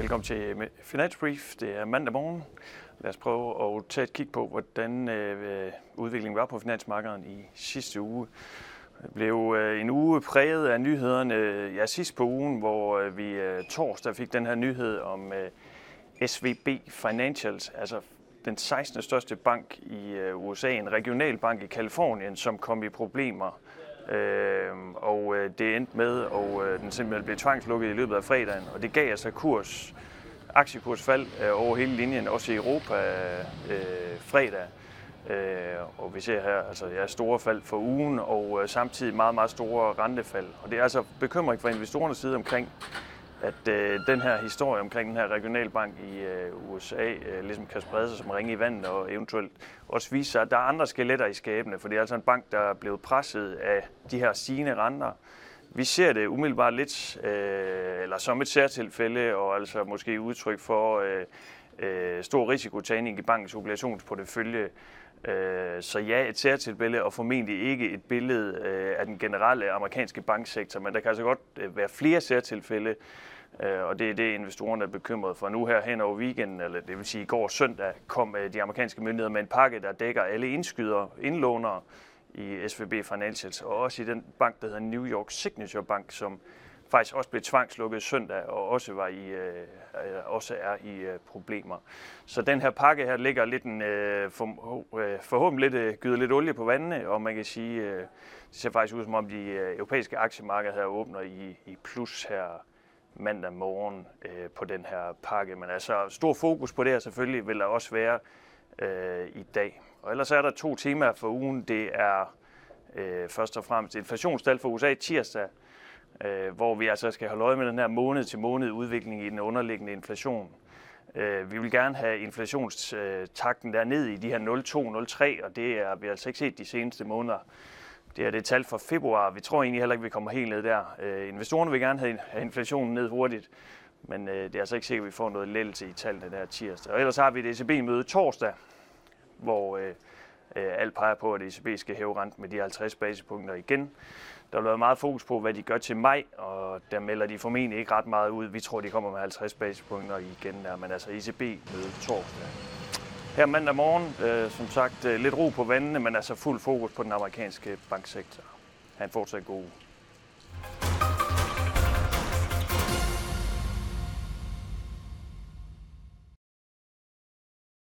Velkommen til øh, Finansbrief. Det er mandag morgen. Lad os prøve at tage et kig på, hvordan øh, udviklingen var på finansmarkedet i sidste uge. Det blev øh, en uge præget af nyhederne ja, sidst på ugen, hvor vi torsdag fik den her nyhed om SVB Financials, altså den 16. største bank i USA, en regional bank i Kalifornien, som kom i problemer Øh, og øh, det endte med, at øh, den simpelthen blev tvangslukket i løbet af fredagen, og det gav altså kurs, aktiekursfald øh, over hele linjen, også i Europa øh, øh, fredag. Øh, og vi ser her altså, ja, store fald for ugen, og øh, samtidig meget, meget store rentefald. Og det er altså bekymring fra investorernes side omkring, at øh, den her historie omkring den her regionalbank i øh, USA øh, ligesom kan sprede sig som ringe i vandet og eventuelt også vise sig, at der er andre skeletter i skabene, for det er altså en bank, der er blevet presset af de her stigende renter. Vi ser det umiddelbart lidt øh, eller som et særtilfælde, og altså måske udtryk for øh, øh, stor risikotagning i bankens obligationsportefølje. Øh, så ja, et særtilfælde, og formentlig ikke et billede øh, af den generelle amerikanske banksektor, men der kan altså godt øh, være flere særtilfælde, øh, og det er det, investorerne er bekymret for. Nu her hen over weekenden, eller det vil sige i går søndag, kom øh, de amerikanske myndigheder med en pakke, der dækker alle indskyder, indlånere i SVB Financials, og også i den bank, der hedder New York Signature Bank, som faktisk også blev tvangslukket søndag og også var i øh, også er i øh, problemer. Så den her pakke her ligger lidt en øh, for, øh, forhåbentlig lidt øh, gyder lidt olie på vandene, og man kan sige øh, det ser faktisk ud som om de øh, europæiske aktiemarkeder her åbner i, i plus her mandag morgen øh, på den her pakke. Men altså stor fokus på det her selvfølgelig vil der også være øh, i dag. Og ellers er der to temaer for ugen. Det er øh, først og fremmest inflationstal for USA tirsdag, øh, hvor vi altså skal holde øje med den her måned til måned udvikling i den underliggende inflation. Øh, vi vil gerne have inflationstakten der ned i de her 0,2-0,3, og det er vi altså ikke set de seneste måneder. Det er det tal for februar. Vi tror egentlig heller ikke, vi kommer helt ned der. Øh, investorerne vil gerne have inflationen ned hurtigt, men øh, det er altså ikke sikkert, at vi får noget lettelse i tallene der tirsdag. Og ellers har vi et ECB-møde torsdag, hvor øh, Øh, alt peger på, at ECB skal hæve renten med de 50 basispunkter igen. Der har været meget fokus på, hvad de gør til maj, og der melder de formentlig ikke ret meget ud. Vi tror, de kommer med 50 basispunkter igen der, men altså ECB møde torsdag. Her mandag morgen, øh, som sagt, øh, lidt ro på vandene, men altså fuld fokus på den amerikanske banksektor. Han fortsat god